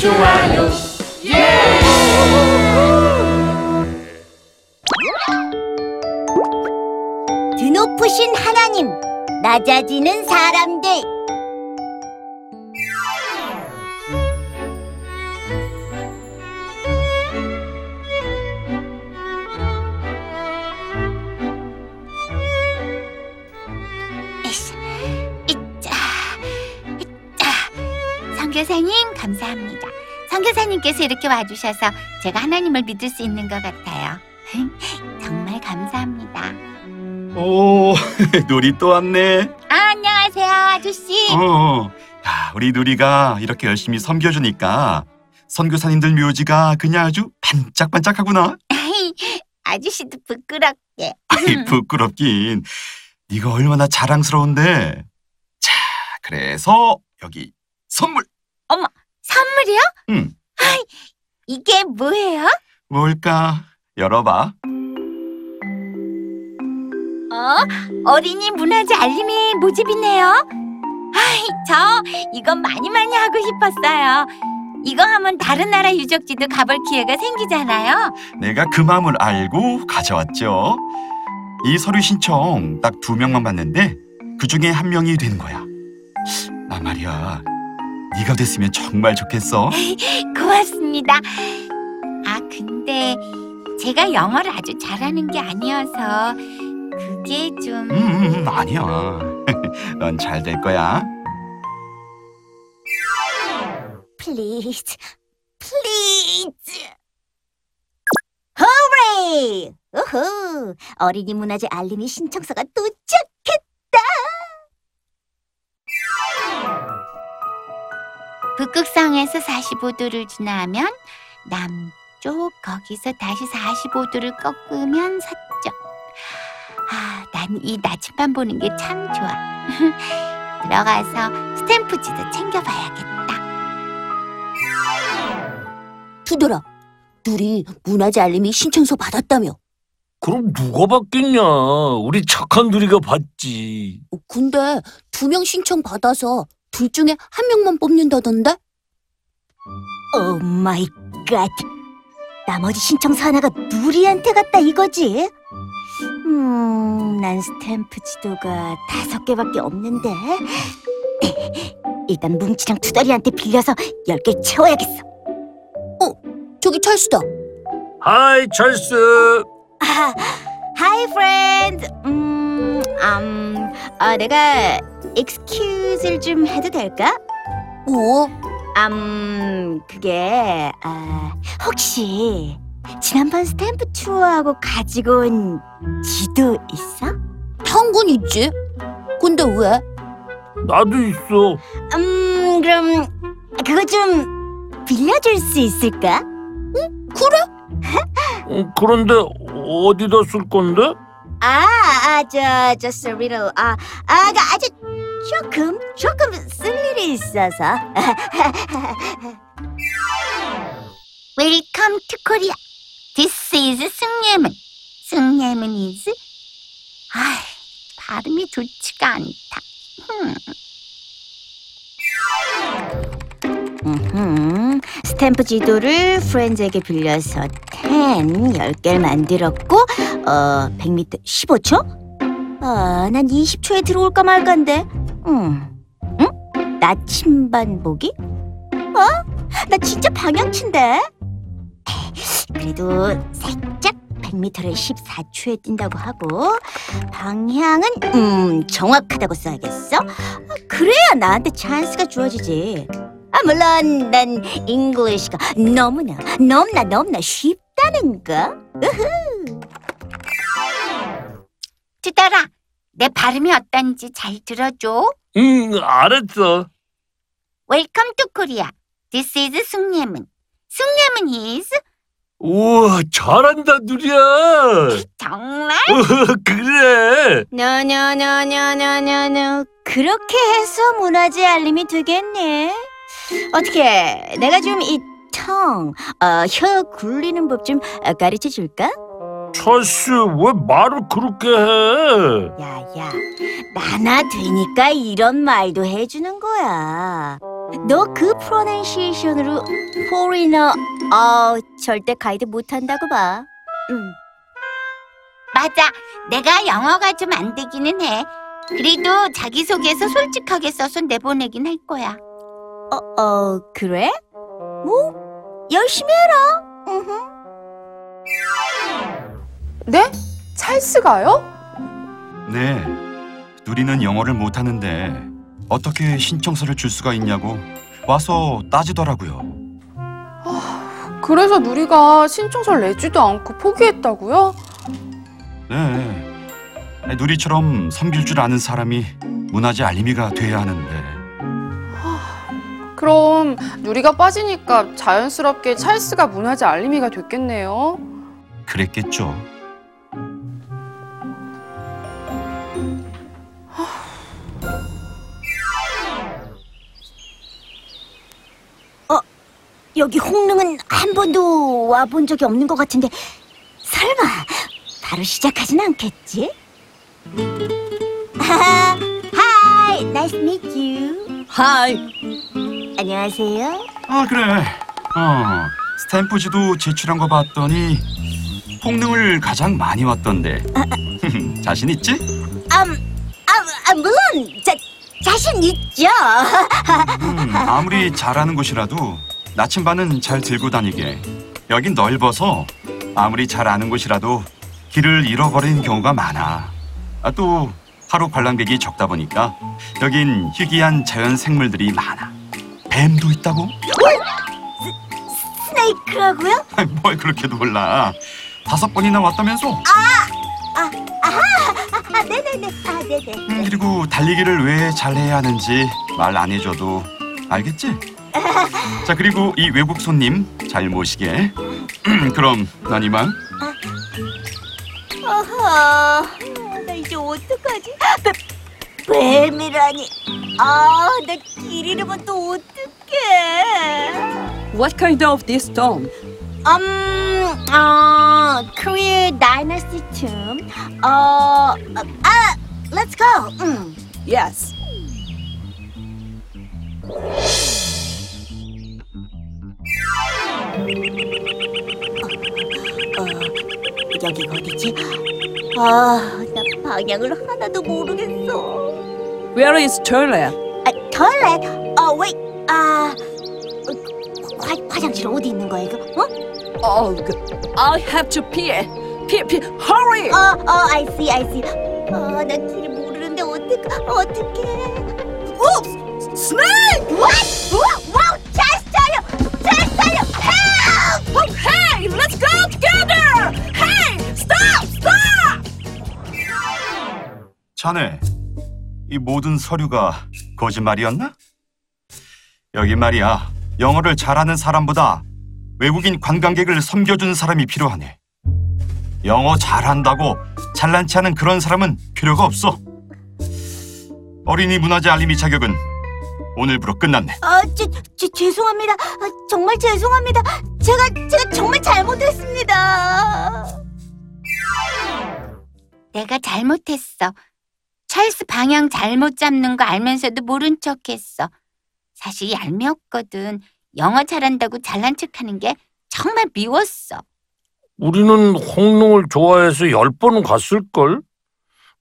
좋아요 드높으신 하나님, 낮아지는 사람들. 이짜, 이짜. 선교사님 감사합니다. 선교사님께서 이렇게 와주셔서 제가 하나님을 믿을 수 있는 것 같아요. 정말 감사합니다. 오, 누리 또 왔네. 아, 안녕하세요, 아저씨. 어, 야, 우리 누리가 이렇게 열심히 섬겨주니까 선교사님들 묘지가 그냥 아주 반짝반짝하구나. 아저씨도 부끄럽게. 아이, 부끄럽긴. 네가 얼마나 자랑스러운데. 자, 그래서 여기 선물. 선물이요? 응, 이게 뭐예요? 뭘까? 열어봐. 어? 어린이 문화재 알림이 모집이네요. 아이, 저 이건 많이 많이 하고 싶었어요. 이거 하면 다른 나라 유적지도 가볼 기회가 생기잖아요. 내가 그 마음을 알고 가져왔죠. 이 서류 신청 딱 두 명만 받는데 그 중에 한 명이 된 거야. 나 말이야. 네가 됐으면 정말 좋겠어. 고맙습니다. 아, 근데 제가 영어를 아주 잘하는 게 아니어서 그게 좀... 음, 음, 음, 아니야. 넌 잘 될 거야. Please, please. 호레이! 우후! 어린이 문화재 알림이 신청서가 도착했다. 북극성에서 45도를 지나면 남쪽 거기서 다시 45도를 꺾으면 서쪽. 아, 난 이 나침반 보는 게 참 좋아. 들어가서 스탬프지도 챙겨봐야겠다. 투덜아, 누리 문화재 알림이 신청서 받았다며. 그럼 누가 받겠냐 우리 착한 누리가 받지 어, 근데 두 명 신청 받아서 둘 중에 한 명만 뽑는다던데? Oh my God. 나머지 신청서 하나가 누리한테 갔다 이거지? 음, 난 스탬프 지도가 다섯 개밖에 없는데. 일단 뭉치랑 투덜이한테 빌려서 열 개 채워야겠어. 저기 찰스다. Hi 찰스 아, hi friend. 음, 음, 아, 내가 excuse를 좀 해도 될까? 뭐? 음, 그게 아, 혹시 지난번 스탬프 투어하고 가지고 온 지도 있어? 당근 있지. 근데 왜? 나도 있어 음, 그럼 그거 좀 빌려줄 수 있을까? 어, 그런데 어디다 쓸 건데? 아, 아, 저, just a little, 아, 아, 그 아주 조금, 조금 쓸 일이 있어서. Welcome to Korea. This is 승예문. 승예문 is. 아, 발음이 좋지가 않다. 음. 스탬프 지도를 프렌즈에게 빌려서 10, 10개를 만들었고 어, 100m 15초? 아, 난 20초에 들어올까 말까인데. 음. 응? 나침반 보기? 어? 나 진짜 방향치인데. 그래도 살짝 100m를 14초에 뛴다고 하고 방향은 음 정확하다고 써야겠어. 아, 그래야 나한테 찬스가 주어지지. 아 물론 난 English가 너무나 너무나 너무나 쉽다는 거. 우후. 투덜아, 내 발음이 어떤지 잘 들어줘. 응 알았어 Welcome to Korea. This is 숭례문. 숭례문 is 우와 잘한다 누리야 정말? 어, 그래 노노노노노노노 그렇게 해서 문화재 알림이 되겠네. 어떻게 내가 좀 이 tongue, 어, 혀 굴리는 법 좀 가르쳐 줄까? 찰스 왜 말을 그렇게 해 야야, 나나 되니까 이런 말도 해주는 거야. 너 그 프로넌시에이션으로 포리너 어 절대 가이드 못한다고 봐. 응. 맞아. 내가 영어가 좀 안 되기는 해. 그래도 자기소개서 솔직하게 써서 내보내긴 할 거야. 어, 어 그래? 뭐 열심히 해라. 으흠. 네? 찰스가요? 네. 누리는 영어를 못하는데 어떻게 신청서를 줄 수가 있냐고 와서 따지더라고요. 그래서 누리가 신청서를 내지도 않고 포기했다고요? 네. 누리처럼 섬길 줄 아는 사람이 문화재 알림이가 돼야 하는데 그럼 누리가 빠지니까 자연스럽게 찰스가 문화재 알림이가 됐겠네요. 그랬겠죠. 여기 홍릉은 한 번도 와본 적이 없는 것 같은데 설마 바로 시작하진 않겠지? Hi, nice to meet you. Hi, 안녕하세요. 아 그래. 어 스탬프지도 제출한 거 봤더니 홍릉을 가장 많이 왔던데 자신 있지? 아, 아, 아 물론 자, 자신 있죠. 음, 아무리 잘하는 곳이라도 나침반은 잘 들고 다니게. 여긴 넓어서 아무리 잘 아는 곳이라도 길을 잃어버리는 경우가 많아. 아, 또 하루 관람객이 적다 보니까 여긴 희귀한 자연 생물들이 많아. 뱀도 있다고? 스네이크라고요? 뭘 그렇게 놀라? 다섯 번이나 왔다면서? 아, 네네네. 아, 네네. 음, 그리고 달리기를 왜 잘해야 하는지 말 안 해줘도 알겠지? 자 그리고 이 외국 손님 잘 모시게. 그럼 난 이만. 아하, 나 이제 어떡하지? 뱀, 뱀이라니. 아, 나 길 잃으면 또 어떡해. what kind of this tomb? 음, 어, Korea Dynasty Tomb. 어, 아, let's go. 음. Yes. 어, 여기가 어디지? 아, 나 방향을 하나도 모르겠어. Where is toilet? 아, toilet. 어, wait. 아, 어, 화, 화장실 어디 있는 거야 이거? 어? Oh, I have to pee. Pee, pee, hurry! 어, 어, I see, I see. 아, 나길 모르는데 어떡, 어떡해? 오, snake! What? 와, 와우, 잘 살려, 잘 살려. Oh, hey, let's go together! Hey, stop, stop! 자네, 이 모든 서류가 거짓말이었나? 여기 말이야, 영어를 잘하는 사람보다 외국인 관광객을 섬겨준 사람이 필요하네. 영어 잘한다고 잘난치 않은 그런 사람은 필요가 없어. 어린이 문화재 알림이 자격은 오늘부로 끝났네. 아, 제, 제, 죄송합니다. 아, 정말 죄송합니다. 제가, 제가 정말 잘못했습니다. 내가 잘못했어. 찰스 방향 잘못 잡는 거 알면서도 모른 척했어. 사실 얄미웠거든. 영어 잘한다고 잘난 척하는 게 정말 미웠어. 우리는 홍릉을 좋아해서 열 번은 갔을걸?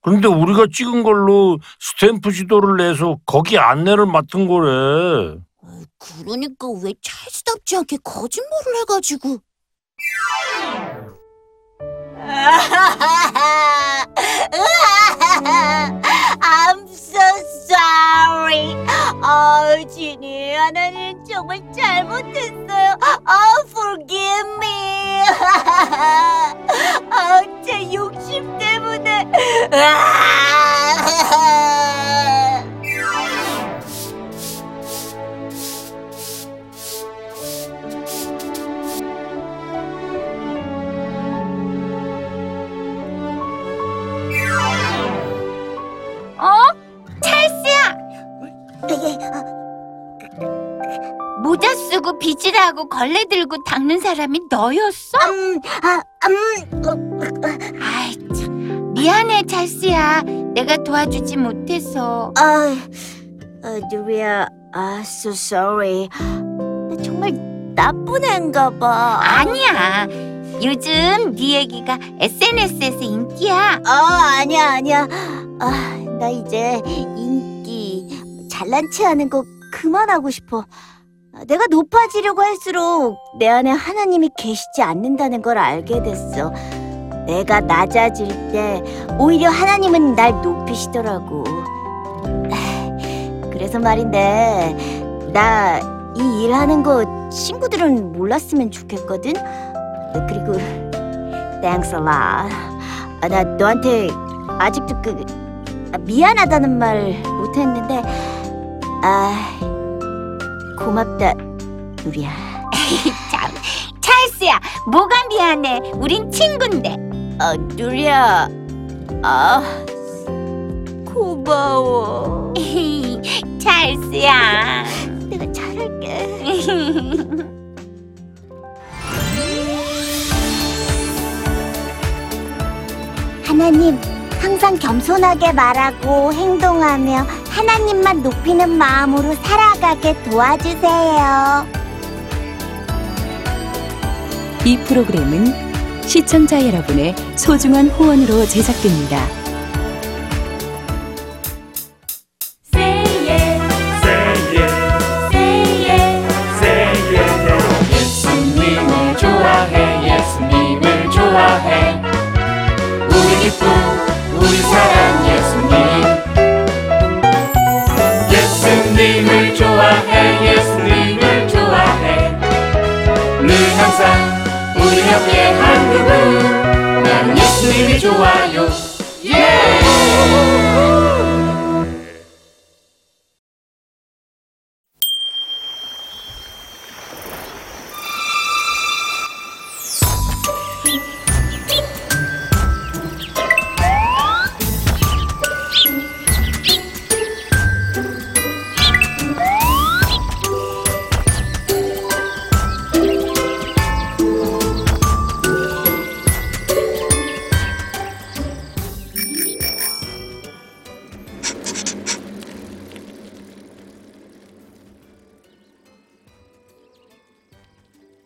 근데 우리가 찍은 걸로 스탬프 지도를 내서 거기 안내를 맡은 거래. 그러니까 왜 찰스답지 않게 거짓말을 해가지고. I'm so sorry. 어, 진이 하나님 정말 잘못했어요. 어, forgive me. 빗질하고 걸레 들고 닦는 사람이 너였어? 음, 아, 음, 어, 아이 참 미안해 찰스야 내가 도와주지 못해서 아, 어, 누리야, 아, so sorry. 나 정말 나쁜 애인가 봐. 아니야. 요즘 네 얘기가 SNS에서 인기야. 어, 아니야, 아니야. 아, 나 이제 인기, 잘난 체 하는 거 그만하고 싶어. 아, 내가 높아지려고 할수록 내 안에 하나님이 계시지 않는다는 걸 알게 됐어. 내가 낮아질 때 오히려 하나님은 날 높이시더라고. 그래서 말인데, 나 이 일하는 거 친구들은 몰랐으면 좋겠거든? 그리고, thanks a lot. 아, 나 너한테 아직도 그 아, 미안하다는 말 못했는데 아 고맙다 누리야 참, 찰스야, 뭐가 미안해? 우린 친군데. 아 누리야 아 고마워 찰스야. 내가 잘할게 하나님 항상 겸손하게 말하고 행동하며 하나님만 높이는 마음으로 살아가게 도와주세요. 이 프로그램은 시청자 여러분의 소중한 후원으로 제작됩니다. 가볍게 한 그분 나는 예수님이 좋아요.